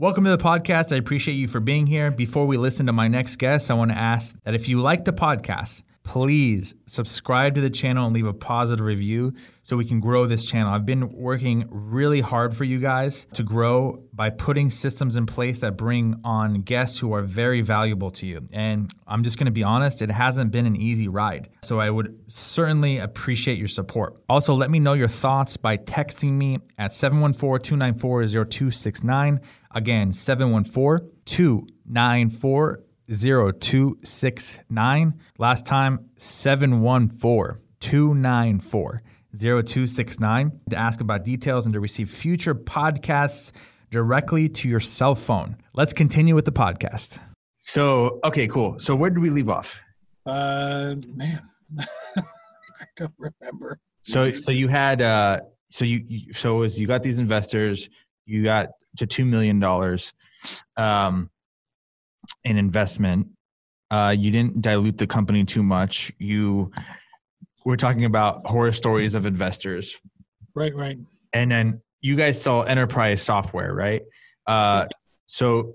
Welcome to the podcast. I appreciate you for being here. Before we listen to my next guest, I want to ask that if you like the podcast, please subscribe to the channel and leave a positive review so we can grow this channel. I've been working really hard for you guys to grow by putting systems in place that bring on guests who are very valuable to you. And I'm just going to be honest, it hasn't been an easy ride. So I would certainly appreciate your support. Also, let me know your thoughts by texting me at 714 294 0269. Again, 714 294 0269. Last time, 714 294 0269 to ask about details and to receive future podcasts directly to your cell phone. Let's continue with the podcast. So, okay, cool. So, where did we leave off? Uh, man, I don't remember. So, so you had, uh, so you, you so as you got these investors, you got to two million dollars. Um, an investment. Uh, you didn't dilute the company too much. You were talking about horror stories of investors. Right, right. And then you guys sell enterprise software, right? Uh, so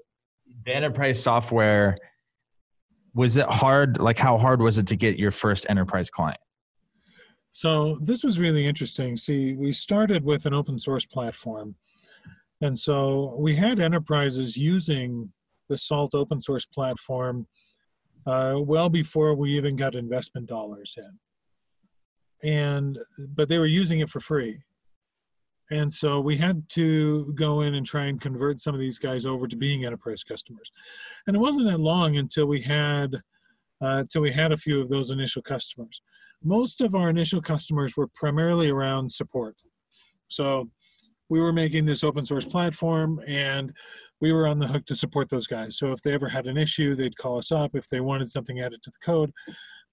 the enterprise software was it hard? Like, how hard was it to get your first enterprise client? So this was really interesting. See, we started with an open source platform, and so we had enterprises using the Salt open source platform uh, well before we even got investment dollars in. And but they were using it for free. And so we had to go in and try and convert some of these guys over to being enterprise customers. And it wasn't that long until we had uh, until we had a few of those initial customers. Most of our initial customers were primarily around support. So we were making this open source platform and we were on the hook to support those guys. So if they ever had an issue, they'd call us up. If they wanted something added to the code,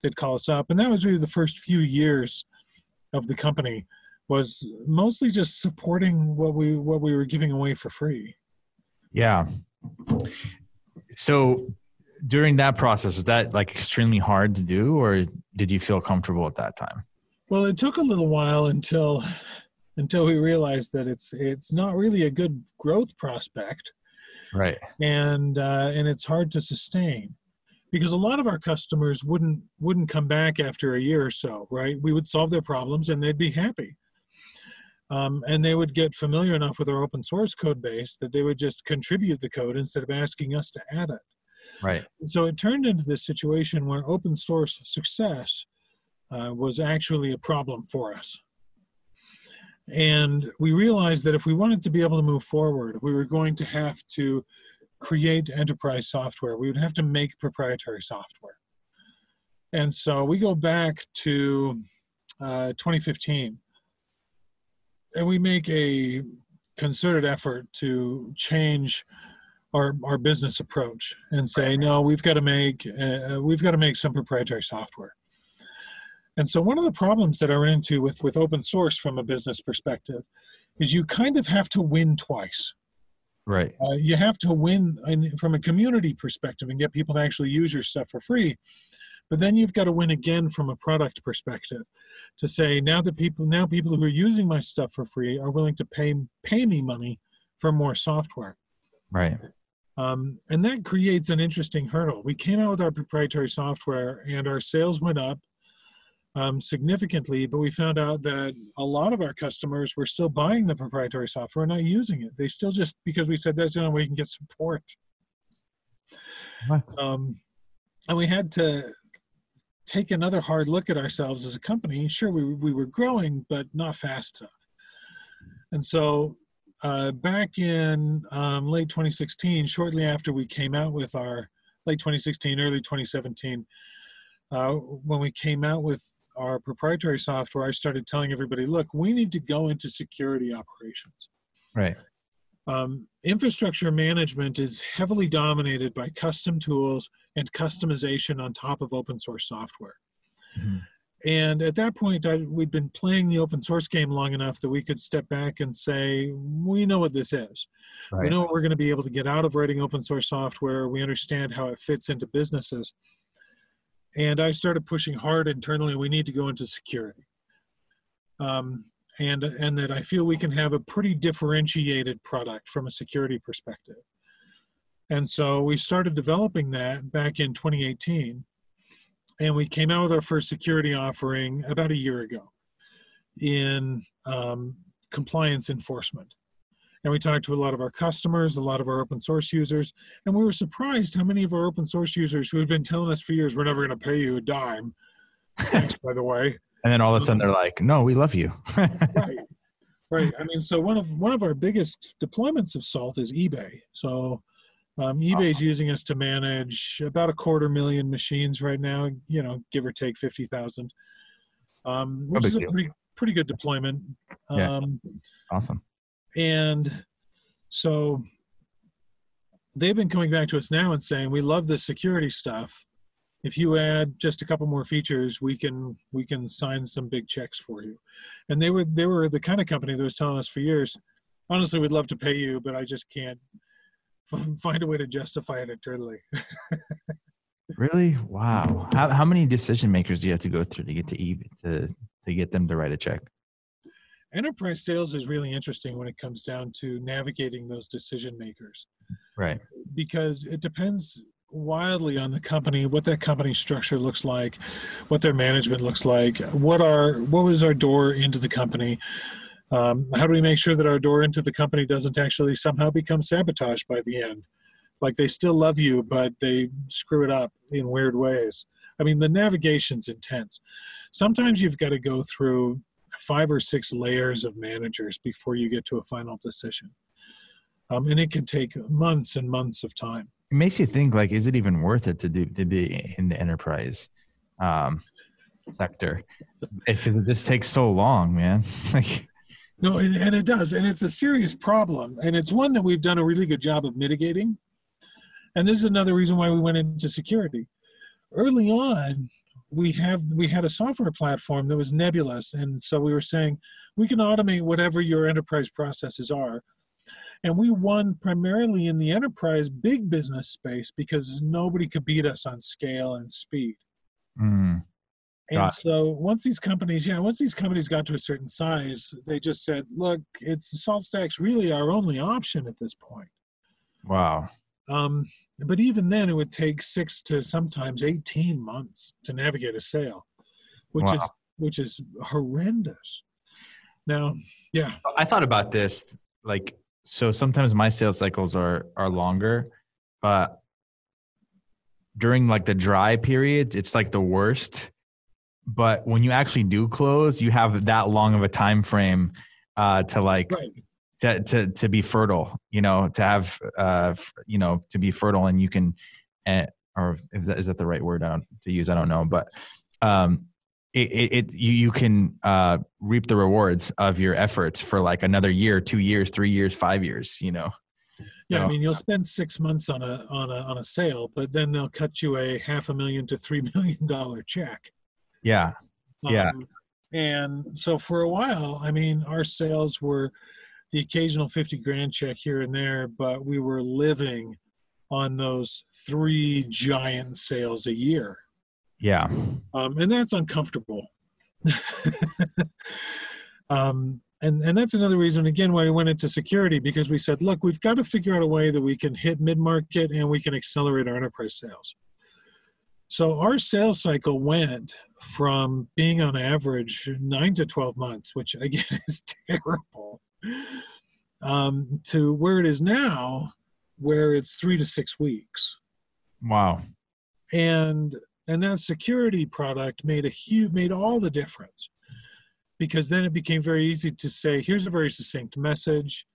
they'd call us up. And that was really the first few years of the company was mostly just supporting what we what we were giving away for free. Yeah. So during that process, was that like extremely hard to do or did you feel comfortable at that time? Well, it took a little while until until we realized that it's it's not really a good growth prospect. Right. And uh, and it's hard to sustain because a lot of our customers wouldn't wouldn't come back after a year or so right? We would solve their problems and they'd be happy. Um, and they would get familiar enough with our open source code base that they would just contribute the code instead of asking us to add it. Right. And so it turned into this situation where open source success uh, was actually a problem for us and we realized that if we wanted to be able to move forward, we were going to have to create enterprise software. We would have to make proprietary software. And so we go back to uh, 2015 and we make a concerted effort to change our, our business approach and say no we've got to make uh, we've got to make some proprietary software and so one of the problems that I run into with, with open source from a business perspective is you kind of have to win twice. Right. Uh, you have to win in, from a community perspective and get people to actually use your stuff for free. But then you've got to win again from a product perspective to say now that people now people who are using my stuff for free are willing to pay pay me money for more software. Right. Um, and that creates an interesting hurdle. We came out with our proprietary software and our sales went up um, significantly, but we found out that a lot of our customers were still buying the proprietary software, and not using it. They still just because we said that's the only way you can get support. Um, and we had to take another hard look at ourselves as a company. Sure, we we were growing, but not fast enough. And so, uh, back in um, late 2016, shortly after we came out with our late 2016, early 2017. Uh, when we came out with our proprietary software, I started telling everybody, look, we need to go into security operations. Right. Um, infrastructure management is heavily dominated by custom tools and customization on top of open source software. Mm-hmm. And at that point, I, we'd been playing the open source game long enough that we could step back and say, we know what this is. Right. We know what we're going to be able to get out of writing open source software. We understand how it fits into businesses and I started pushing hard internally. We need to go into security, um, and and that I feel we can have a pretty differentiated product from a security perspective. And so we started developing that back in 2018. And we came out with our first security offering about a year ago in um, compliance enforcement. And we talked to a lot of our customers, a lot of our open source users, and we were surprised how many of our open source users who had been telling us for years, we're never going to pay you a dime. Thanks, by the way. And then all of a sudden they're like, no, we love you. right. Right. I mean, so one of one of our biggest deployments of Salt is eBay. So um, eBay's oh. using us to manage about a quarter million machines right now. You know, give or take fifty thousand, um, which is a pretty pretty good deployment. Yeah. Um, awesome. And so they've been coming back to us now and saying, "We love this security stuff. If you add just a couple more features we can we can sign some big checks for you. And they were they were the kind of company that was telling us for years honestly we'd love to pay you but i just can't find a way to justify it internally. Really? Wow. How, how many decision makers do you have to go through to get to eve to to get them to write a check enterprise sales is really interesting when it comes down to navigating those decision makers right because it depends wildly on the company, what that company structure looks like, what their management looks like, what are what was our door into the company. Um, how do we make sure that our door into the company doesn't actually somehow become sabotaged by the end? Like they still love you, but they screw it up in weird ways. I mean, the navigation's intense. Sometimes you've got to go through five or six layers of managers before you get to a final decision. Um, and it can take months and months of time. It makes you think like is it even worth it to do to be in the enterprise um, sector if it just takes so long man? Like no and, and it does and it's a serious problem and it's one that we've done a really good job of mitigating. And this is another reason why we went into security. Early on we have we had a software platform that was nebulous and so we were saying we can automate whatever your enterprise processes are and we won primarily in the enterprise big business space because nobody could beat us on scale and speed. Mm. And so once these companies, yeah, once these companies got to a certain size, they just said, look, it's SaltStack's really our only option at this point. Wow. Um, but even then, it would take six to sometimes 18 months to navigate a sale, which wow. is which is horrendous. Now, yeah. I thought about this like so sometimes my sales cycles are are longer, but during like the dry periods, it's like the worst. But when you actually do close, you have that long of a time frame uh, to like right. To, to to be fertile. You know, to have uh, you know to be fertile, and you can, uh, or is that, is that the right word to use? I don't know, but um, it, it, it, you, you can uh, reap the rewards of your efforts for like another year, two years, three years, five years. You know. Yeah, so, I mean, you'll spend six months on a on a on a sale, but then they'll cut you a half a million to three million dollar check. Yeah, yeah. Um, and so for a while, I mean, our sales were the occasional fifty grand check here and there, but we were living on those three giant sales a year. Yeah. Um, and that's uncomfortable. um, and, and that's another reason, again, why we went into security because we said, look, we've got to figure out a way that we can hit mid market and we can accelerate our enterprise sales. So our sales cycle went from being on average nine to 12 months, which again is terrible, um, to where it is now, where it's three to six weeks. Wow. And and that security product made a huge made all the difference because then it became very easy to say here's a very succinct message.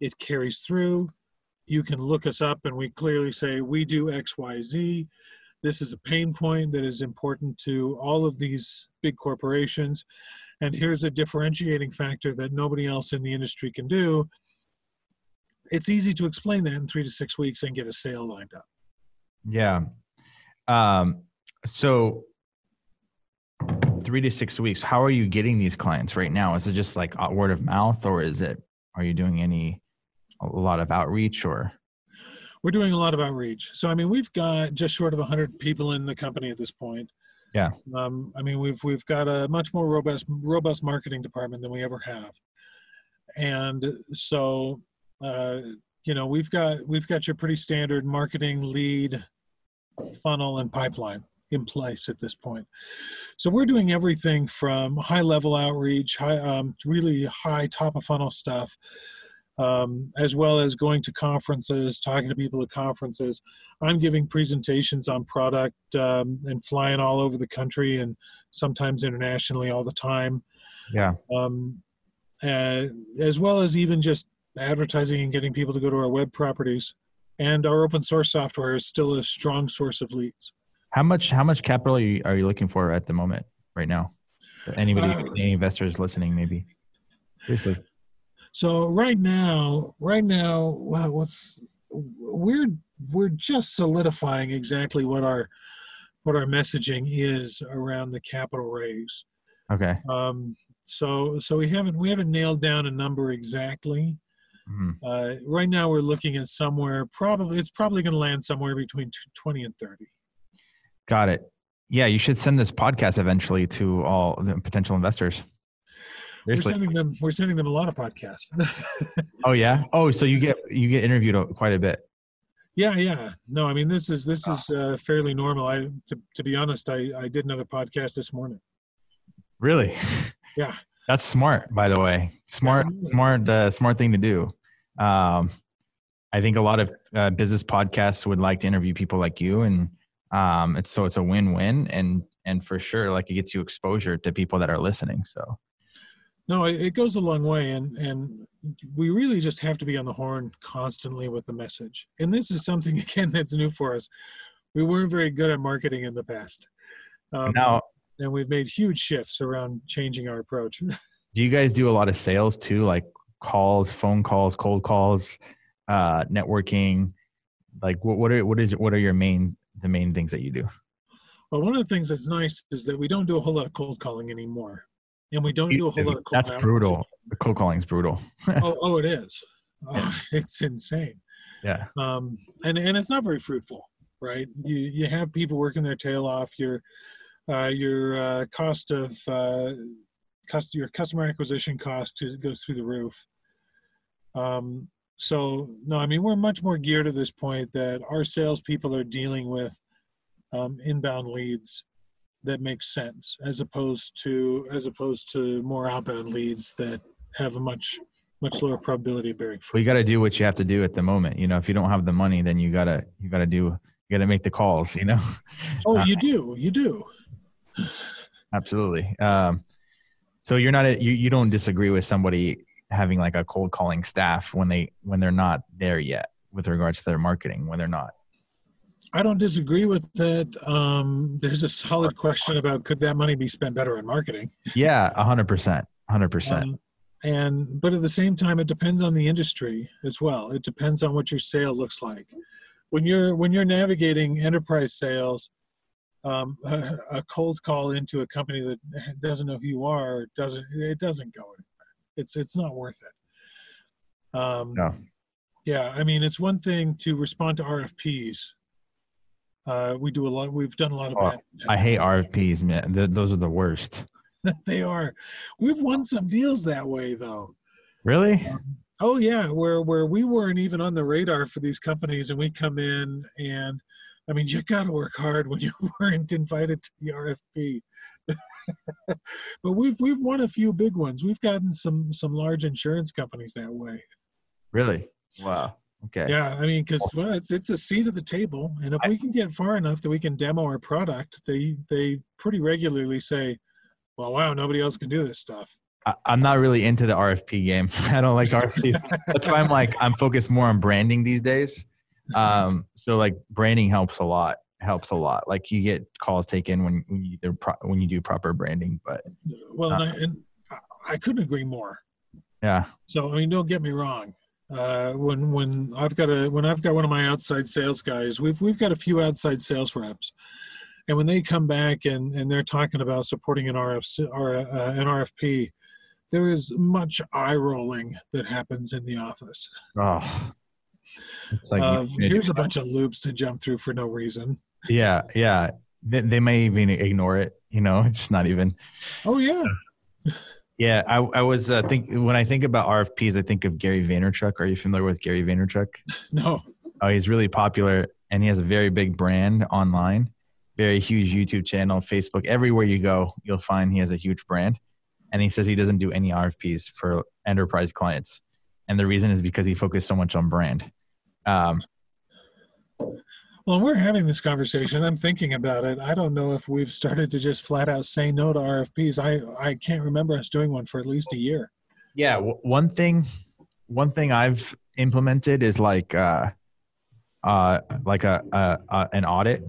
It carries through. You can look us up and we clearly say we do xyz this is a pain point that is important to all of these big corporations. And here's a differentiating factor that nobody else in the industry can do it's easy to explain that in three to six weeks and get a sale lined up yeah um, so three to six weeks. How are you getting these clients right now? Is it just like word of mouth, or is it? Are you doing any a lot of outreach or? We're doing a lot of outreach. So I mean, we've got just short of a hundred people in the company at this point. Yeah. Um, I mean, we've we've got a much more robust robust marketing department than we ever have, and so uh, you know we've got we've got your pretty standard marketing lead funnel and pipeline in place at this point. So we're doing everything from high level outreach high um, really high top of funnel stuff um, as well as going to conferences talking to people at conferences. I'm giving presentations on product um, and flying all over the country and sometimes internationally all the time. Yeah. Um, uh, as well as even just advertising and getting people to go to our web properties. And our open source software is still a strong source of leads. How much how much capital are you, are you looking for at the moment right now? Anybody, Uh, any investors listening, maybe? Seriously. So right now, right now, wow, what's we're we're just solidifying exactly what our what our messaging is around the capital raise. Okay. Um, so so we haven't we haven't nailed down a number exactly. Mhm. Uh, right now, we're looking at somewhere probably it's probably going to land somewhere between t- twenty and thirty. Got it. Yeah, you should send this podcast eventually to all the potential investors. We're sending them we're sending them a lot of podcasts. Oh yeah. Oh, so you get you get interviewed quite a bit. yeah, yeah. No, I mean this is this is uh, fairly normal. I to, to be honest, I I did another podcast this morning. Really? Yeah. That's smart, by the way. Smart, smart, uh, smart thing to do. Um, I think a lot of uh, business podcasts would like to interview people like you, and um, it's so it's a win-win, and and for sure, like it gets you exposure to people that are listening. So No, it, it goes a long way, and and we really just have to be on the horn constantly with the message. And this is something again that's new for us. We weren't very good at marketing in the past. Um, now, and we've made huge shifts around changing our approach. do you guys do a lot of sales too, like calls, phone calls, cold calls, uh, networking? Like, what what are what is what are your main the main things that you do? Well, one of the things that's nice is that we don't do a whole lot of cold calling anymore, and we don't do a whole lot of cold. That's outreach. brutal. The cold calling is brutal. oh, oh, it is. Oh, it's insane, Yeah. um, and and it's not very fruitful, right? You you have people working their tail off. Your uh, your uh, cost of uh, cost your customer acquisition cost goes through the roof. Um, so no, I mean we're much more geared at this point that our salespeople are dealing with um, inbound leads that make sense as opposed to as opposed to more outbound leads that have a much much lower probability of bearing Well, fruit. you got to do what you have to do at the moment. You know, if you don't have the money, then you gotta you gotta do you gotta make the calls. You know, oh, uh, you do, you do. Absolutely. Um, so you're not a, you you don't disagree with somebody having like a cold calling staff when they when they're not there yet with regards to their marketing when they're not. I don't disagree with that. Um, there's a solid question about could that money be spent better in marketing? Yeah, a hundred percent, hundred percent. Um, and but at the same time, it depends on the industry as well. It depends on what your sale looks like. When you're when you're navigating enterprise sales, um, a, a cold call into a company that doesn't know who you are doesn't it doesn't go anywhere. It's it's not worth it. Um, No. Yeah, I mean it's one thing to respond to RFPs. Uh, we do a lot. We've done a lot of Oh, that. I hate RFPs, man. Th- those are the worst. they are. We've won some deals that way though. Really? Oh yeah, where where we weren't even on the radar for these companies, and we come in and, I mean, you got to work hard when you weren't invited to the RFP. but we've we've won a few big ones. We've gotten some some large insurance companies that way. Really? Wow. Okay. Yeah, I mean, because well, it's it's a seat at the table, and if we can get far enough that we can demo our product, they they pretty regularly say, "Well, wow, nobody else can do this stuff." I, I'm not really into the RFP game. I don't like RFP. That's why I'm like I'm focused more on branding these days. Um, so like branding helps a lot. Helps a lot. Like you get calls taken when when you do pro- when you do proper branding. But Well, and, I, and I couldn't agree more. yeah, So I mean, don't get me wrong. Uh, when when I've got a when I've got one of my outside sales guys, we've we've got a few outside sales reps, and when they come back and and they're talking about supporting an RFC or uh, an RFP, there is much eye rolling that happens in the office. oh, it's like Of here's a bunch of loops to jump through for no reason. yeah, yeah. They, they may even ignore it. You know, it's not even. Oh yeah, Yeah, I, I was uh, think when I think about RFPs, I think of Gary Vaynerchuk. Are you familiar with Gary Vaynerchuk? No. Oh, he's really popular and he has a very big brand online, very huge YouTube channel, Facebook. Everywhere you go, you'll find he has a huge brand. And he says he doesn't do any RFPs for enterprise clients, and the reason is because he focused so much on brand. Um, well, we're having this conversation. I'm thinking about it. I don't know if we've started to just flat out say no to RFPs. I I can't remember us doing one for at least a year. Yeah, w- one thing, one thing I've implemented is like, uh, uh, like a, a, a an audit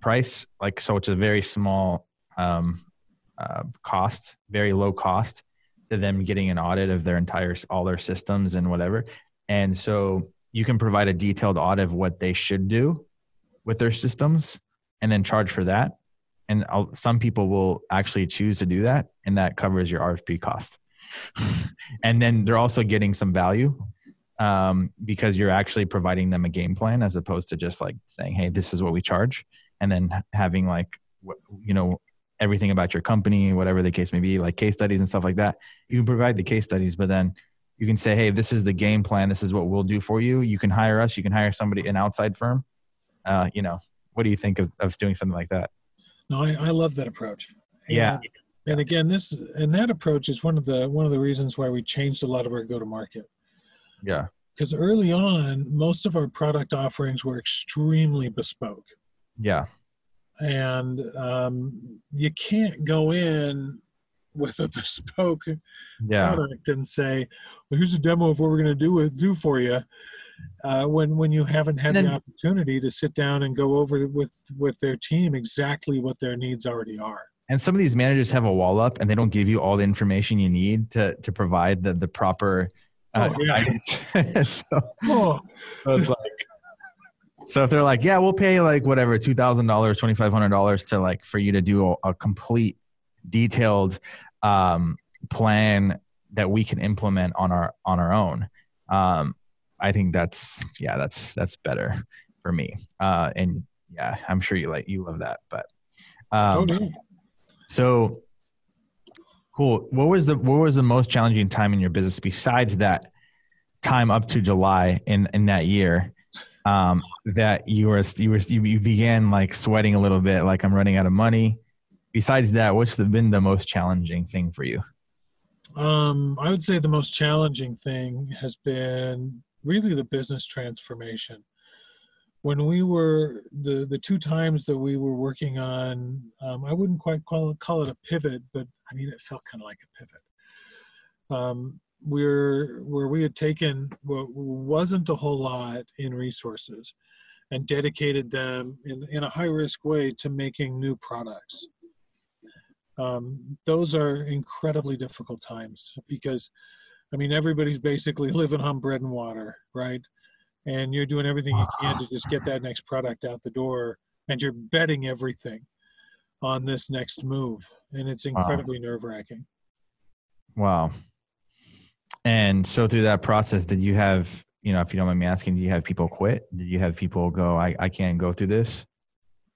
price. Like, so it's a very small um, uh, cost, very low cost to them getting an audit of their entire all their systems and whatever. And so you can provide a detailed audit of what they should do with their systems and then charge for that. And I'll, some people will actually choose to do that, and that covers your RFP cost. and then they're also getting some value um, because you're actually providing them a game plan as opposed to just like saying, "Hey, this is what we charge," and then having like you know everything about your company, whatever the case may be, like case studies and stuff like that. You can provide the case studies, but then you can say, "Hey, this is the game plan. This is what we'll do for you. You can hire us. You can hire somebody, an outside firm, uh, you know, what do you think of, of doing something like that? No, I, I love that approach. And, yeah. And again, this and that approach is one of the one of the reasons why we changed a lot of our go to market. Yeah. Because early on, most of our product offerings were extremely bespoke. Yeah. And um, you can't go in with a bespoke yeah. product and say, "Well, here's a demo of what we're going to do do for you," uh, when when you haven't had then, the opportunity to sit down and go over with with their team exactly what their needs already are. And some of these managers have a wall up, and they don't give you all the information you need to to provide the the proper uh, oh, yeah. so, oh. so it's like so if they're like, yeah, we'll pay like whatever two thousand dollars, twenty five hundred dollars to like for you to do a, a complete, detailed um, plan that we can implement on our on our own. Um, I think that's yeah, that's that's better for me. Uh, and yeah, I'm sure you like you love that. But um, oh, so cool. What was the what was the most challenging time in your business besides that time up to July in in that year? Um, that you were you were you, you began like sweating a little bit, like I'm running out of money. Besides that, what's been the most challenging thing for you? Um, I would say the most challenging thing has been really the business transformation. When we were the the two times that we were working on, um, I wouldn't quite call it call it a pivot, but I mean it felt kind of like a pivot. Um, we're where we had taken what wasn't a whole lot in resources and dedicated them in, in a high risk way to making new products. Um, those are incredibly difficult times because I mean, everybody's basically living on bread and water, right? And you're doing everything you can to just get that next product out the door, and you're betting everything on this next move, and it's incredibly wow. nerve wracking. Wow. And so through that process, did you have, you know, if you don't mind me asking, did you have people quit? Did you have people go, I, I can't go through this?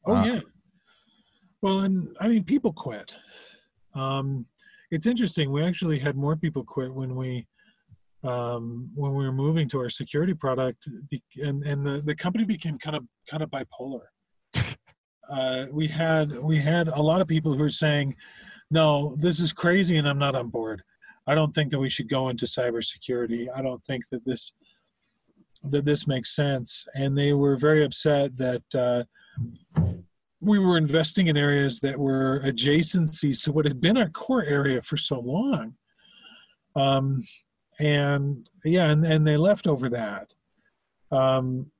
Oh, uh, yeah. Well, and I mean, people quit. Um, it's interesting. We actually had more people quit when we um, when we were moving to our security product, and and the, the company became kind of kind of bipolar. Uh, we had we had a lot of people who were saying, "No, this is crazy, and I'm not on board. I don't think that we should go into cybersecurity. I don't think that this that this makes sense." And they were very upset that uh, we were investing in areas that were adjacencies to what had been our core area for so long. Um, and yeah, and, and they left over that. Um,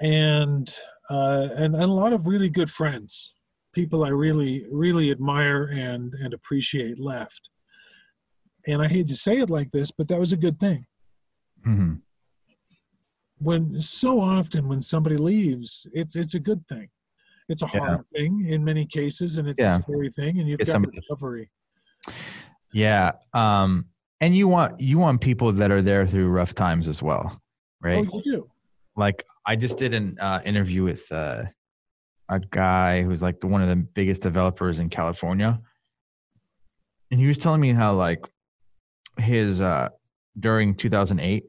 and, uh, and, and a lot of really good friends, people I really, really admire and, and appreciate left. And I hate to say it like this, but that was a good thing. Mm-hmm. When so often when somebody leaves, it's it's a good thing it's a hard yeah. thing in many cases and it's yeah. a scary thing and you've it's got somebody. recovery yeah um and you want you want people that are there through rough times as well right oh you do like i just did an uh, interview with uh, a guy who's like the, one of the biggest developers in california and he was telling me how like his uh, during 2008,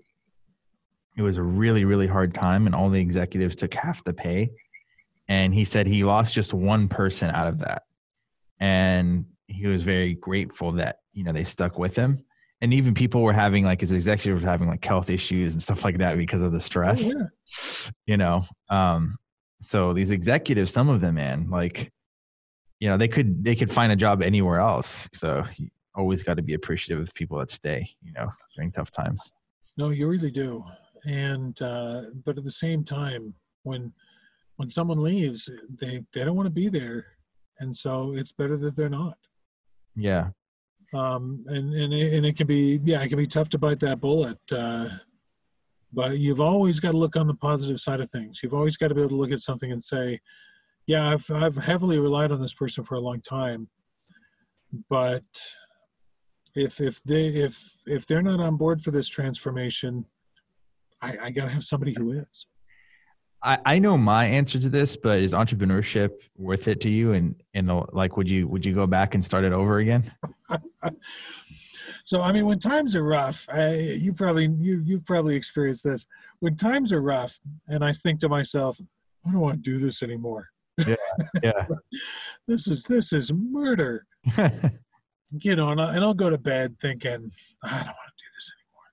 it was a really really hard time, and all the executives took half the pay. And he said he lost just one person out of that, and he was very grateful that you know they stuck with him. And even people were having like his executives were having like health issues and stuff like that because of the stress. Oh, yeah. You know, um, so these executives, some of them, man, like you know they could they could find a job anywhere else so you always got to be appreciative of people that stay you know during tough times No, you really do. And uh, but at the same time, when when someone leaves, they they don't want to be there, and so it's better that they're not. yeah Um, and and it, and it can be yeah, it can be tough to bite that bullet. Uh, but you've always got to look on the positive side of things. You've always got to be able to look at something and say, yeah, I've I've heavily relied on this person for a long time, but if if they if if they're not on board for this transformation, I, I gotta have somebody who is. I, I know my answer to this but is entrepreneurship worth it to you and and the, like would you would you go back and start it over again So I mean, when times are rough, I, you probably you you probably experienced this. When times are rough, and I think to myself, I don't want to do this anymore. yeah This is this is murder. You know, and, I, and I'll go to bed thinking, I don't want to do this anymore.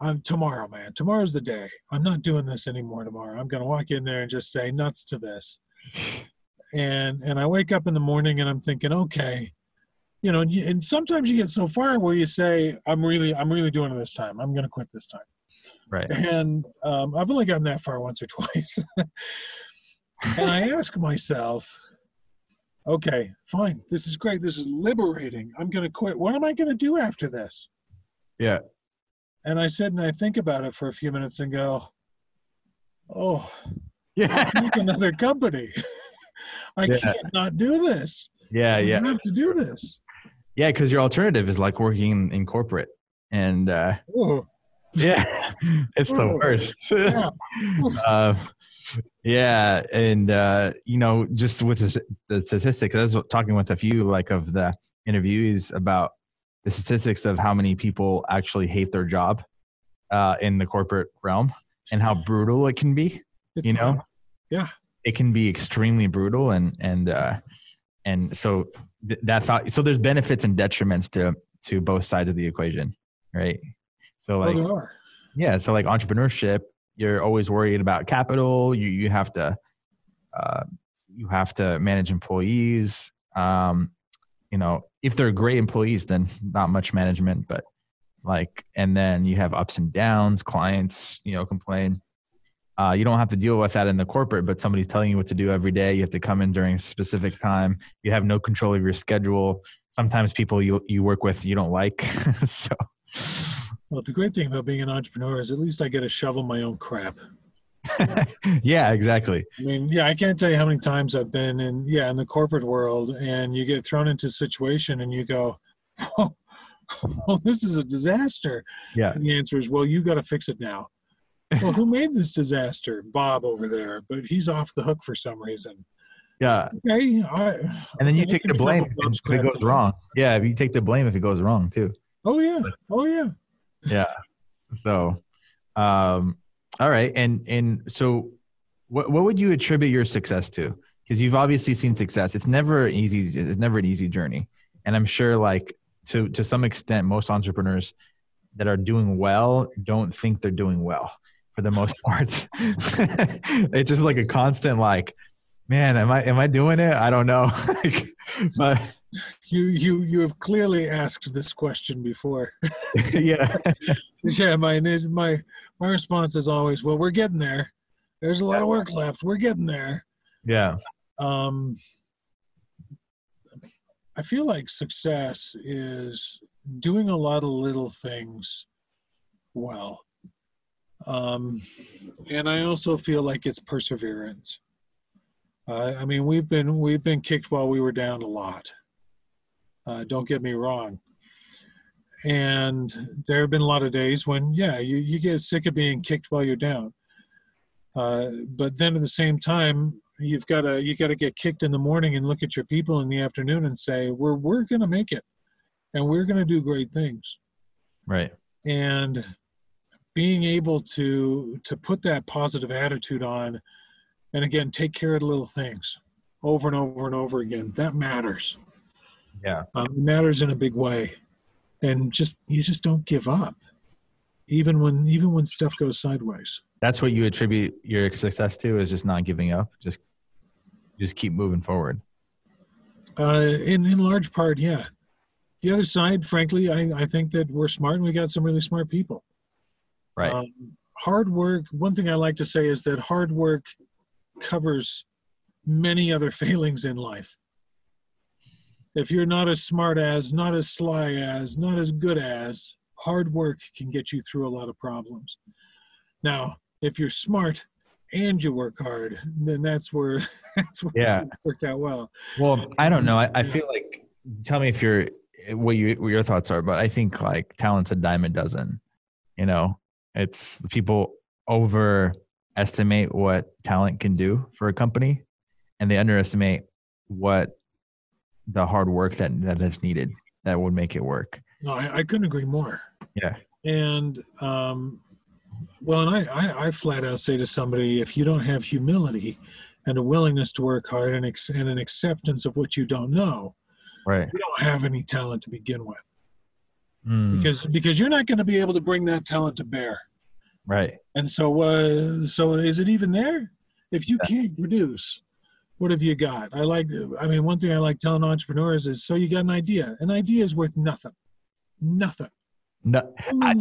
I'm tomorrow, man. Tomorrow's the day. I'm not doing this anymore tomorrow. I'm gonna walk in there and just say nuts to this. And and I wake up in the morning and I'm thinking, okay, you know, and, you, and sometimes you get so far where you say, I'm really I'm really doing it this time. I'm gonna quit this time. right And um, I've only gotten that far once or twice. and I ask myself, okay, fine. This is great. This is liberating. I'm going to quit. What am I going to do after this? yeah And I sit and I think about it for a few minutes and go, oh, yeah another company. I Yeah. can't not do this. yeah I yeah have to do this. yeah because your alternative is like working in, corporate and uh yeah it's the worst yeah. uh, yeah and uh you know just with the, the statistics i was talking with a few like of the interviewees about the statistics of how many people actually hate their job uh in the corporate realm and how brutal it can be It's you know hard. Yeah. it can be extremely brutal and and uh and so th- that thought so there's benefits and detriments to to both sides of the equation right so Oh, like yeah so like entrepreneurship you're always worried about capital you you have to uh you have to manage employees um you know if they're great employees then not much management but like and then you have ups and downs clients you know complain. Uh, you don't have to deal with that in the corporate but somebody's telling you what to do every day. You have to come in during a specific time. You have no control of your schedule. Sometimes people you you work with you don't like. So Well, the great thing about being an entrepreneur is at least I get to shovel my own crap. yeah exactly I mean, yeah, I can't tell you how many times I've been in, yeah, in the corporate world, and you get thrown into a situation, and you go, "Oh, well, this is a disaster." yeah And the answer is, "Well, you got to fix it now." well, who made this disaster? Bob over there, but he's off the hook for some reason. yeah Okay, I, and then you I take the blame if it goes wrong yeah if you take the blame if it goes wrong too Oh yeah, oh yeah. yeah so um all right. And and so what what would you attribute your success to? Because you've obviously seen success. It's never an easy it's never an easy journey. And i'm sure like to to some extent most entrepreneurs that are doing well don't think they're doing well for the most part. It's just like a constant like man am i am i doing it? I don't know. Like, but You you you have clearly asked this question before. yeah yeah, my my my response is always, "Well, we're getting there. There's a lot of work left. We're getting there." yeah um, I feel like success is doing a lot of little things well. Um, and I also feel like it's perseverance. Uh, I mean, we've been we've been kicked while we were down a lot. Uh, don't get me wrong. And there have been a lot of days when, yeah, you, you get sick of being kicked while you're down. Uh, but then at the same time, you've got to you got to get kicked in the morning and look at your people in the afternoon and say we're we're going to make it and we're going to do great things Right. and being able to to put that positive attitude on and again take care of the little things over and over and over again that matters Yeah. um, it matters in a big way and just you just don't give up even when even when stuff goes sideways That's what you attribute your success to is just not giving up. Just just keep moving forward. uh, in in large part yeah the other side frankly I, I think that we're smart and we got some really smart people Right. Um, hard work. One thing I like to say is that hard work covers many other failings in life. If you're not as smart as, not as sly as, not as good as, hard work can get you through a lot of problems. Now, if you're smart and you work hard, then that's where that's where Yeah. it worked out well. Well, I don't know. I, I feel like tell me if you're what you what your thoughts are, but I think like talent's a dime a dozen. You know, it's people overestimate what talent can do for a company, and they underestimate what the hard work that that is needed that would make it work. No, I, I couldn't agree more. Yeah. And um, well, and I, I, I flat out say to somebody, if you don't have humility and a willingness to work hard and, ex- and an acceptance of what you don't know, Right. you don't have any talent to begin with. Mm, Because because you're not going to be able to bring that talent to bear. right. And so, uh, so is it even there? If you Yeah. can't produce, what have you got? I like. I mean, one thing I like telling entrepreneurs is, so you got an idea. An idea is worth nothing. Nothing. No, I,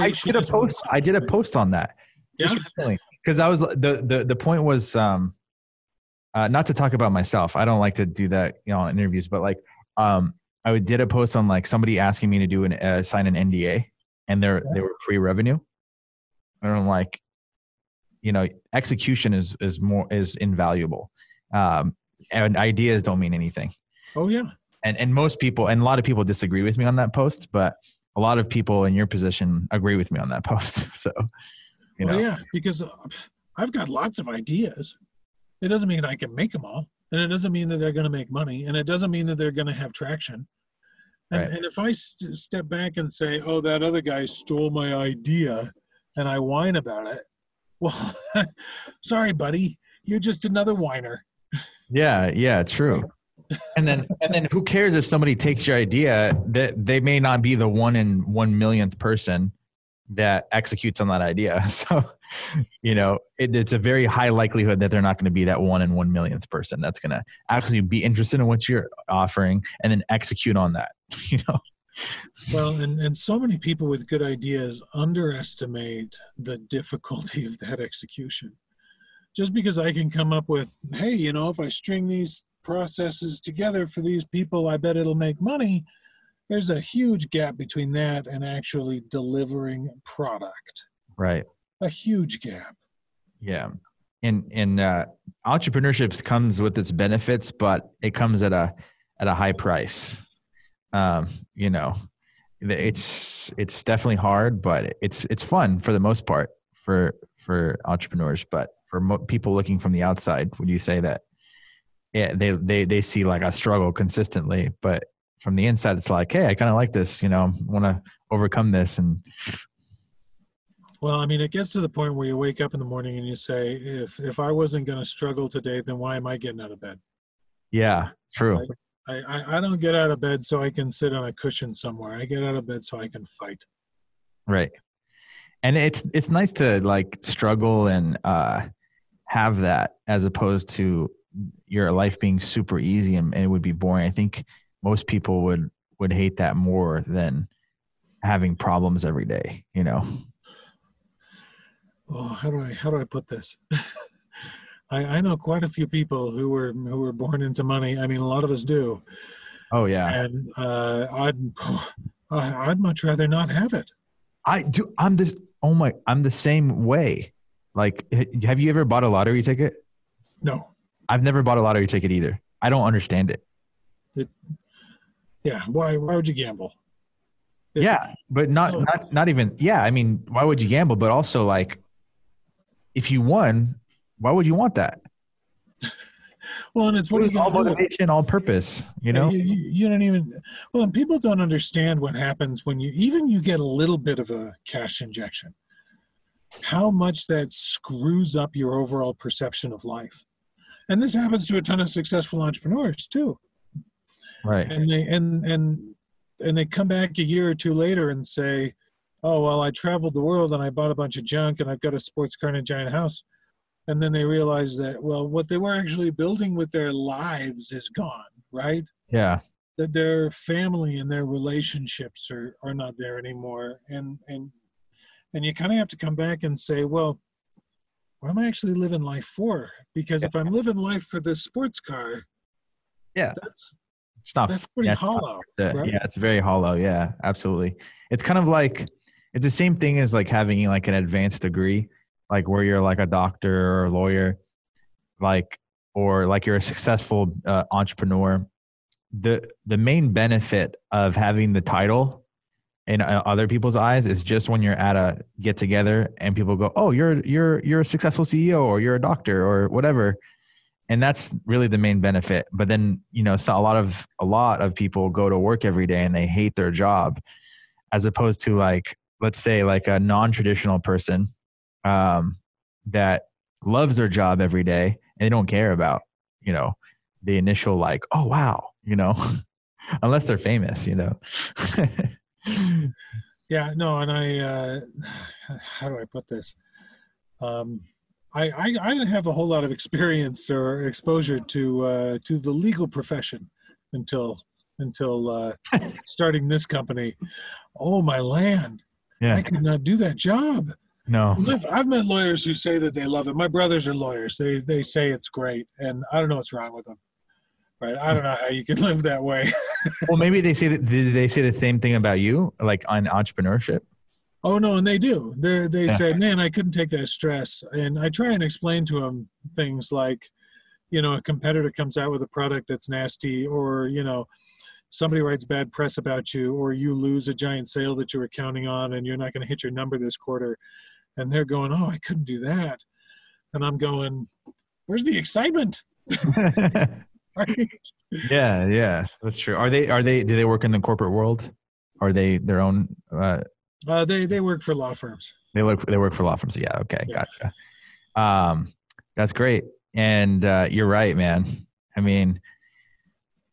I did a post. I did a post on that. Yeah. because I was the the the point was um uh, not to talk about myself. I don't like to do that, you know, on interviews. But like, um, I did a post on like somebody asking me to do an uh, sign an NDA, and they're they were pre revenue, and I'm like, you know, execution is is more is invaluable, um, and ideas don't mean anything. Oh yeah. And and most people and a lot of people disagree with me on that post, but a lot of people in your position agree with me on that post. So, you know, well, yeah, because uh, I've got lots of ideas. It doesn't mean I can make them all, and it doesn't mean that they're going to make money, and it doesn't mean that they're going to have traction. And, Right. and if I st- step back and say, "Oh, that other guy stole my idea," and I whine about it, well, sorry, buddy, you're just another whiner. Yeah, yeah, true. And then and then who cares if somebody takes your idea that they may not be the one in one millionth person that executes on that idea. So, you know, it, it's a very high likelihood that they're not going to be that one in one millionth person that's going to actually be interested in what you're offering and then execute on that. You know, Well, and, and so many people with good ideas underestimate the difficulty of that execution. Just because I can come up with, hey, you know, if I string these processes together for these people, I bet it'll make money. There's a huge gap between that and actually delivering product. right? A huge gap. Yeah. And and uh entrepreneurship comes with its benefits, but it comes at a at a high price. Um, you know, it's it's definitely hard, but it's it's fun for the most part for for entrepreneurs, but for mo- people looking from the outside, would you say that yeah, they they they see like a struggle consistently, but from the inside it's like, hey, I kind of like this, you know, want to overcome this and Well, I mean, it gets to the point where you wake up in the morning and you say, if if I wasn't going to struggle today, then why am I getting out of bed? yeah, true. Right. I, I, I don't get out of bed so I can sit on a cushion somewhere. I get out of bed so I can fight. Right. And it's it's nice to like struggle and uh have that as opposed to your life being super easy and, and it would be boring. I think most people would would hate that more than having problems every day, you know. Oh, how do I how do I put this? I, I know quite a few people who were who were born into money. I mean, a lot of us do, Oh yeah. and uh, I'd I'd much rather not have it. I do I'm this oh my I'm the same way. Like have you ever bought a lottery ticket? No, I've never bought a lottery ticket either. I don't understand it. yeah. Why why would you gamble? If- yeah but not So- not not even yeah i mean why would you gamble but also like if you won why would you want that Well, and it's what are you all do? motivation, all purpose. You know, you, you, you don't even. Well, and people don't understand what happens when you even you get a little bit of a cash injection. How much that screws up your overall perception of life, and this happens to a ton of successful entrepreneurs too. right? And they and and and they come back a year or two later and say, "Oh well, I traveled the world and I bought a bunch of junk and I've got a sports car and a giant house." And then they realize that well, what they were actually building with their lives is gone, right? Yeah, that their family and their relationships are, are not there anymore and and and you kind of have to come back and say well what am i actually living life for because if i'm living life for this sports car Yeah. that's it's not. that's pretty yeah, it's not hollow right? Yeah, it's very hollow. Yeah, absolutely. It's kind of like it's the same thing as like having like an advanced degree, like where you're like a doctor or a lawyer, like or like you're a successful uh, entrepreneur. The the main benefit of having the title in uh, other people's eyes is just when you're at a get together and people go, "Oh, you're you're you're a successful CEO or you're a doctor or whatever." and that's really the main benefit but then you know so a lot of a lot of people go to work every day and they hate their job as opposed to like let's say like a non-traditional person um, that loves their job every day and they don't care about you know the initial like oh wow you know unless they're famous you know yeah no and i uh how do i put this um I, I, I didn't have a whole lot of experience or exposure to uh, to the legal profession until until uh, starting this company. Oh my land! yeah I could not do that job. no I've, I've met lawyers who say that they love it. My brothers are lawyers. They they say it's great, and I don't know what's wrong with them. Right? I don't know how you can live that way. well maybe they say that did they say the same thing about you like on entrepreneurship Oh no, and they do. They they Yeah. say, "Man, I couldn't take that stress." And I try and explain to them things like, you know, a competitor comes out with a product that's nasty, or you know, somebody writes bad press about you, or you lose a giant sale that you were counting on, and you're not going to hit your number this quarter. And they're going, "Oh, I couldn't do that," and I'm going, "Where's the excitement?" Right? Yeah, yeah, that's true. Are they? Are they? Do they work in the corporate world? Are they their own? Uh, Uh, they they work for law firms. they look. They work for law firms. Yeah. Okay. Yeah. Gotcha. Um, that's great. And uh, you're right, man. I mean,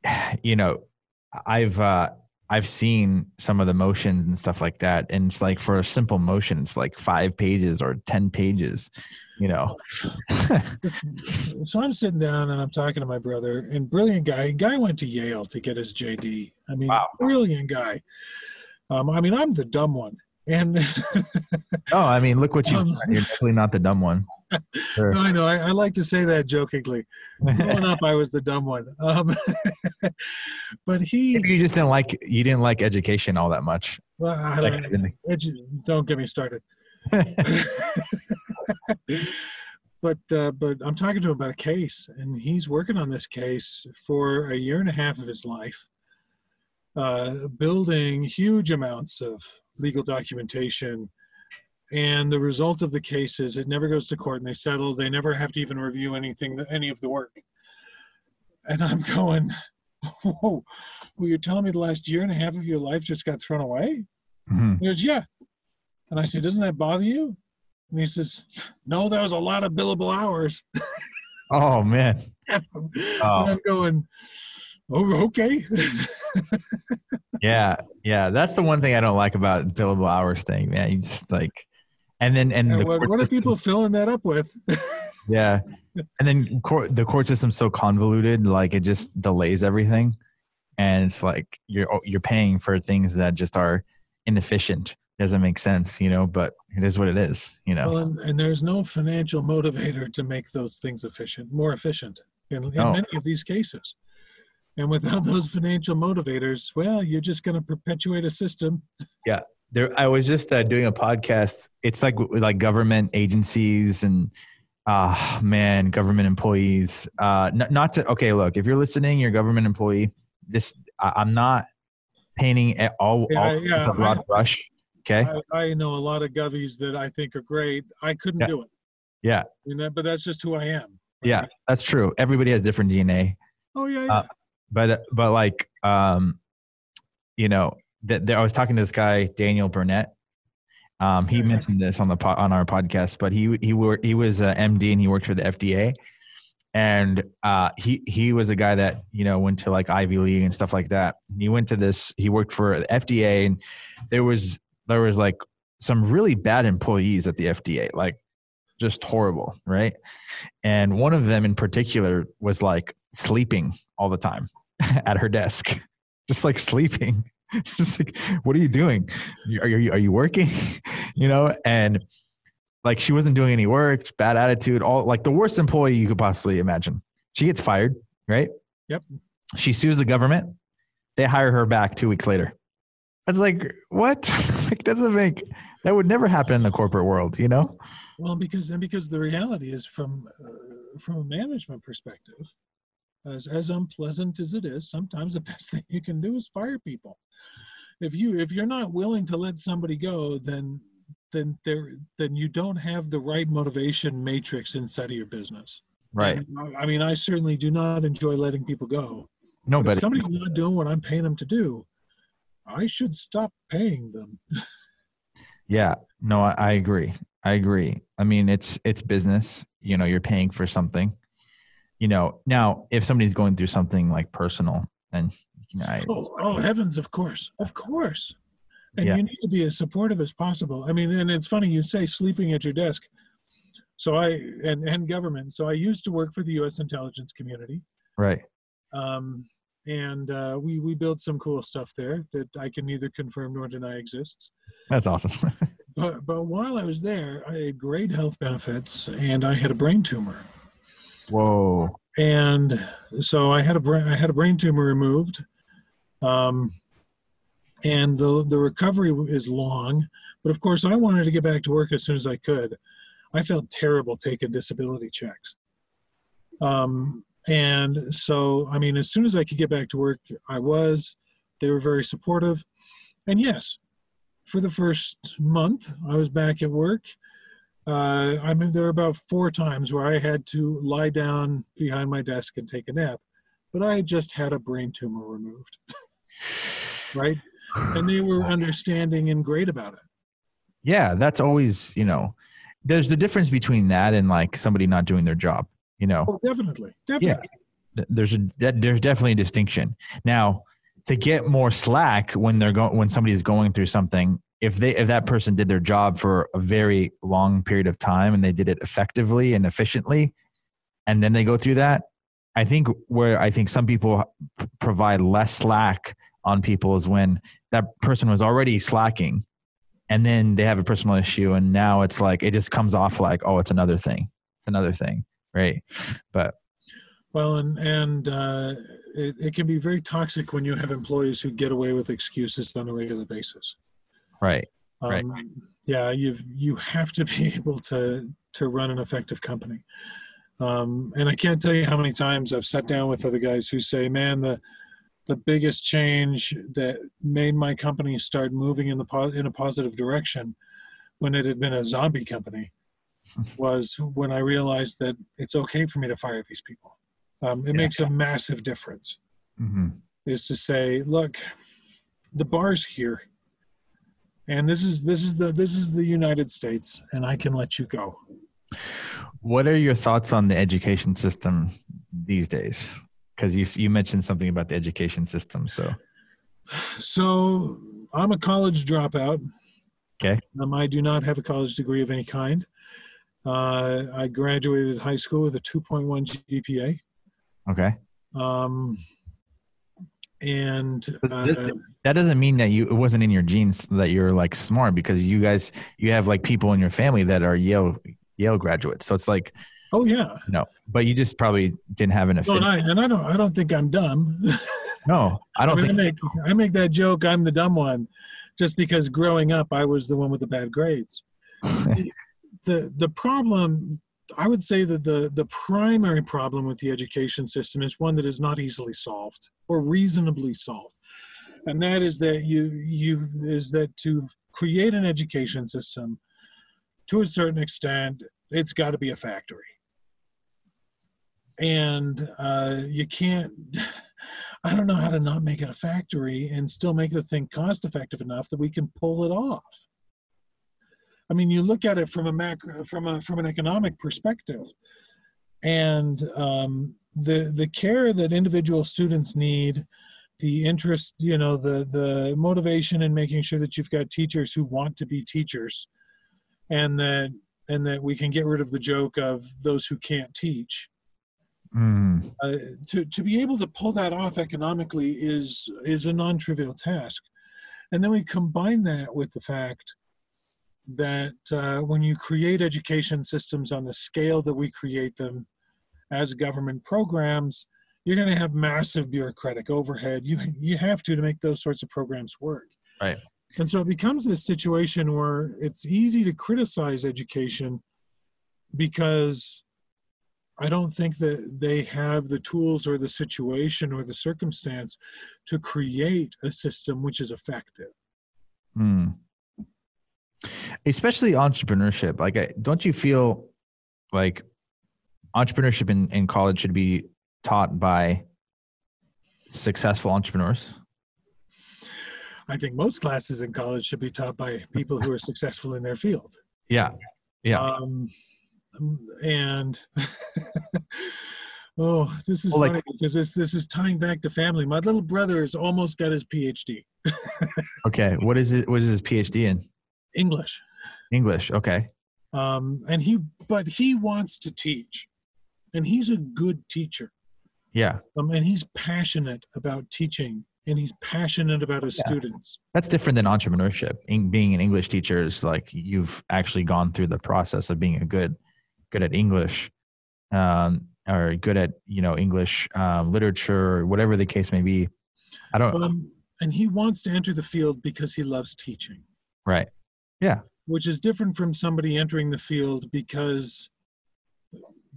you know, I've uh, I've seen some of the motions and stuff like that, and it's like for a simple motion, it's like five pages or ten pages. You know. so I'm sitting down and I'm talking to my brother, and brilliant guy. Guy went to Yale to get his JD. I mean, Wow. brilliant guy. Um, I mean, I'm the dumb one, and oh, I mean, look what you. Um, You're definitely not the dumb one. Sure. I know I, I like to say that jokingly. Growing up, I was the dumb one. Um, but he, Maybe you just didn't like you didn't like education all that much. well, I don't, I edu- don't get me started. but uh, but I'm talking to him about a case, and he's working on this case for a year and a half of his life, uh, building huge amounts of legal documentation. And the result of the case is it never goes to court, and they settle. They never have to even review anything, any of the work. And I'm going, whoa! Well, you're telling me the last year and a half of your life just got thrown away? Mhm. He goes, Yeah. And I said, Doesn't that bother you? And he says, No, that was a lot of billable hours. Oh man. and Oh. I'm going, Oh, okay. Yeah, yeah. That's the one thing I don't like about billable hours thing, man. You just like, and then and the what, what are system- people filling that up with? Yeah, and then court, the court system's so convoluted, like it just delays everything, and it's like you're oh, you're paying for things that just are inefficient. Doesn't make sense, you know. But it is what it is, you know. well, and, and there's no financial motivator to make those things efficient, more efficient in, in No. many of these cases. And without those financial motivators, well, you're just going to perpetuate a system. Yeah. There i was just uh, doing a podcast it's like like government agencies and uh man government employees uh n- not to okay look if you're listening you're a government employee this I, i'm not painting at all, Yeah, all yeah, a broad I- brush okay I, I know a lot of govies that I think are great. I couldn't Yeah. do it. yeah I mean, that, but that's just who I am. Yeah, that's true. Everybody has different DNA. Oh yeah. yeah. Uh, but but like um, you know, that I was talking to this guy Daniel Burnett. Um, he mentioned this on the po- on our podcast, but he he were he was a MD and he worked for the FDA, and uh, he he was a guy that you know went to like Ivy League and stuff like that. He went to this. He worked for the FDA, and there was there was like some really bad employees at the FDA, like just horrible, right? And one of them in particular was like sleeping all the time at her desk, just like sleeping. just like, what are you doing? Are you are you working? you know, and like she wasn't doing any work, bad attitude, all like the worst employee you could possibly imagine. She gets fired, right? Yep. She sues the government. They hire her back two weeks later. That's like what? like doesn't make that would never happen in the corporate world, you know? Well, because and because the reality is from uh, from a management perspective, as as unpleasant as it is, sometimes the best thing you can do is fire people. If you if you're not willing to let somebody go, then then there then you don't have the right motivation matrix inside of your business. Right. And, I mean, I certainly do not enjoy letting people go. No, but if somebody's not doing what I'm paying them to do, I should stop paying them. yeah, no, I, I agree. I agree. I mean, it's it's business. You know, you're paying for something. You know, now if somebody's going through something like personal, and you know, I, oh, oh heavens, of course, of course. And Yeah. you need to be as supportive as possible. I mean and it's funny you say sleeping at your desk. So i and and government. So i used to work for the u.s intelligence community. Right. um, and uh, we we built some cool stuff there that i can neither confirm nor deny exists. That's awesome. but but while i was there i had great health benefits and i had a brain tumor Whoa. and so I had a brain, I had a brain tumor removed, um, and the the recovery is long. But of course, I wanted to get back to work as soon as I could. I felt terrible taking disability checks, um, and so I mean, as soon as I could get back to work, I was. They were very supportive, and yes, for the first month, I was back at work. Uh, I mean, there were about four times where I had to lie down behind my desk and take a nap, but I just had a brain tumor removed, right? And they were understanding and great about it. Yeah, that's always, you know, there's the difference between that and like somebody not doing their job, you know. Oh, definitely, definitely. Th- There's a there's definitely a distinction. Now, to get more slack when they're going when somebody's going through something, if they if that person did their job for a very long period of time and they did it effectively and efficiently, and then they go through that, I think where I think some people provide less slack on people is when that person was already slacking and then they have a personal issue and now it's like it just comes off like oh it's another thing it's another thing right but Well, and and uh, it, it can be very toxic when you have employees who get away with excuses on a regular basis. Right Um, Right. Yeah, you've you have to be able to to run an effective company. Um, and I can't tell you how many times I've sat down with other guys who say, "Man, the the biggest change that made my company start moving in the po- in a positive direction when it had been a zombie company was when I realized that it's okay for me to fire these people. Um, it Yeah. makes a massive difference. hmm Is to say, look, the bar's here, and this is this is the this is the United States, and I can let you go. what are your thoughts on the education system these days because you you mentioned something about the education system so So I'm a college dropout. Okay. Um, I do not have a college degree of any kind. Uh, I graduated high school with a 2.1 GPA. okay Um, and uh, that doesn't mean that you it wasn't in your genes that you're like smart because you guys you have like people in your family that are yale yale graduates so it's like oh yeah, no but you just probably didn't have an no, affinity and I and I don't I don't think I'm dumb. no i don't I, mean, think I make I make that joke. I'm the dumb one, just because growing up I was the one with the bad grades. the the problem I would say that the the primary problem with the education system is one that is not easily solved or reasonably solved, and that is that you you is that to create an education system, to a certain extent, it's got to be a factory. and uh, you can't i don't know how to not make it a factory and still make the thing cost effective enough that we can pull it off i mean you look at it from a macro from a from an economic perspective. And um, the the care that individual students need the interest you know the the motivation in making sure that you've got teachers who want to be teachers and that and that we can get rid of the joke of those who can't teach. Mm. uh, to to be able to pull that off economically is is a non-trivial task. And then we combine that with the fact that uh, when you create education systems on the scale that we create them as government programs you're going to have massive bureaucratic overhead you you have to to make those sorts of programs work Right. and so it becomes this situation where it's easy to criticize education because I don't think that they have the tools or the situation or the circumstance to create a system which is effective. Mm. Especially entrepreneurship. Like, I- don't you feel like entrepreneurship in, in college should be taught by successful entrepreneurs? I think most classes in college should be taught by people who are successful in their field. Yeah. Yeah. Um, and oh, this is Well, like- funny because this this is tying back to family. My little brother has almost got his PhD Okay. What is it? What is his PhD in? English. English. Okay. Um, and he but he wants to teach, and he's a good teacher. Yeah. Um, and he's passionate about teaching, and he's passionate about his Yeah. students. That's different than entrepreneurship. In, being an English teacher is like you've actually gone through the process of being a good, good at English, um, or good at you know English um, literature or whatever the case may be. I don't. Um, and he wants to enter the field because he loves teaching, right. Which is different from somebody entering the field because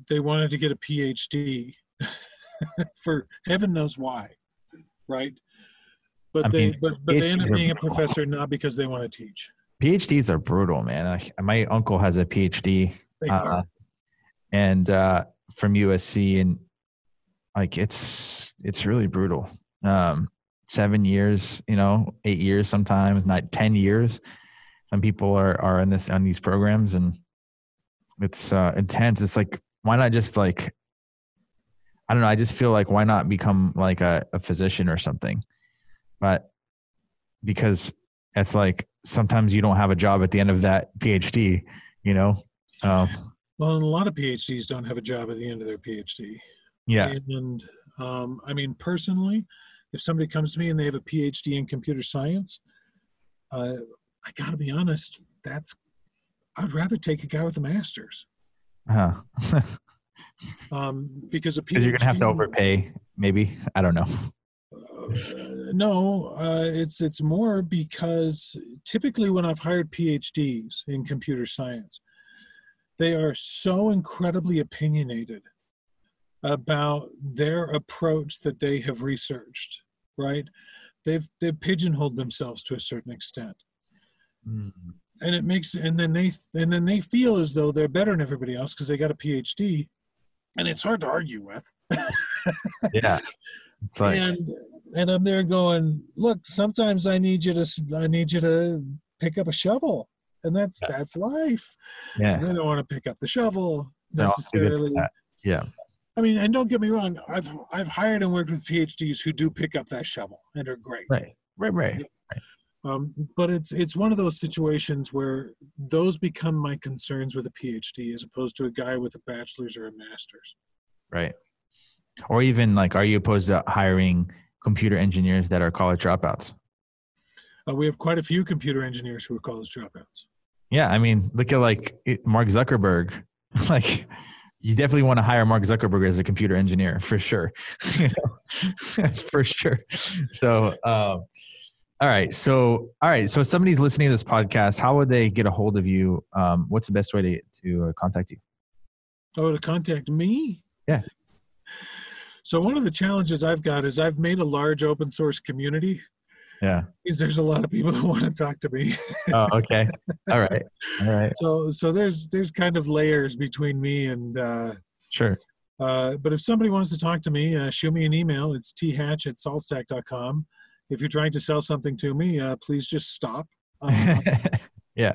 they wanted to get a PhD for heaven knows why, right? But I they mean, but, but they end up being a professor not because they want to teach. PhDs are brutal, man. I, my uncle has a PhD, uh, and uh, from USC, and like it's it's really brutal. Um, seven years, you know, eight years sometimes, not ten years. Some people are are in this on these programs, and it's uh, intense. It's like why not just like I don't know. I just feel like why not become like a, a physician or something, but because it's like sometimes you don't have a job at the end of that PhD, you know. Um, Well, and a lot of PhDs don't have a job at the end of their PhD. yeah, And um, I mean, personally, if somebody comes to me and they have a PhD in computer science, uh, I got to be honest, that's I'd rather take a guy with a master's uh um, because a PhD. you're gonna have to overpay. Maybe I don't know. Uh, no, uh, it's it's more because typically when I've hired PhDs in computer science, they are so incredibly opinionated about their approach that they have researched. Right? They've they've pigeonholed themselves to a certain extent, Mm. and it makes and then they and then they feel as though they're better than everybody else because they got a PhD, and it's hard to argue with. Yeah, it's like and and I'm there going, look, sometimes I need you to I need you to pick up a shovel, and that's that's life. yeah, They don't want to pick up the shovel So I'll do necessarily. that. yeah, I mean, and don't get me wrong, I've I've hired and worked with PhDs who do pick up that shovel and are great. right, right, right. Um, but it's it's one of those situations where those become my concerns with a PhD as opposed to a guy with a bachelor's or a master's. Right. Or even like, are you opposed to hiring computer engineers that are college dropouts? Uh, we have quite a few computer engineers who are college dropouts. Yeah, I mean, look at like Mark Zuckerberg. like, you definitely want to hire Mark Zuckerberg as a computer engineer for sure. For sure. So, um, all right. So, all right. So, if somebody's listening to this podcast, how would they get a hold of you? Um, what's the best way to to uh, contact you? Oh, to contact me? Yeah. So one of the challenges I've got is I've made a large open source community. Yeah. Is there's a lot of people who want to talk to me. Oh, okay. All right. All right. So so there's there's kind of layers between me and uh, Sure. Uh, but if somebody wants to talk to me, uh, shoot me an email. It's thatch at saltstack.com. If you're trying to sell something to me, uh, please just stop. Um, yeah.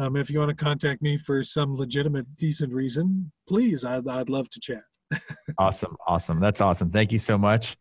Um, if you want to contact me for some legitimate, decent reason, please, I'd, I'd love to chat. awesome. Awesome. That's awesome. Thank you so much.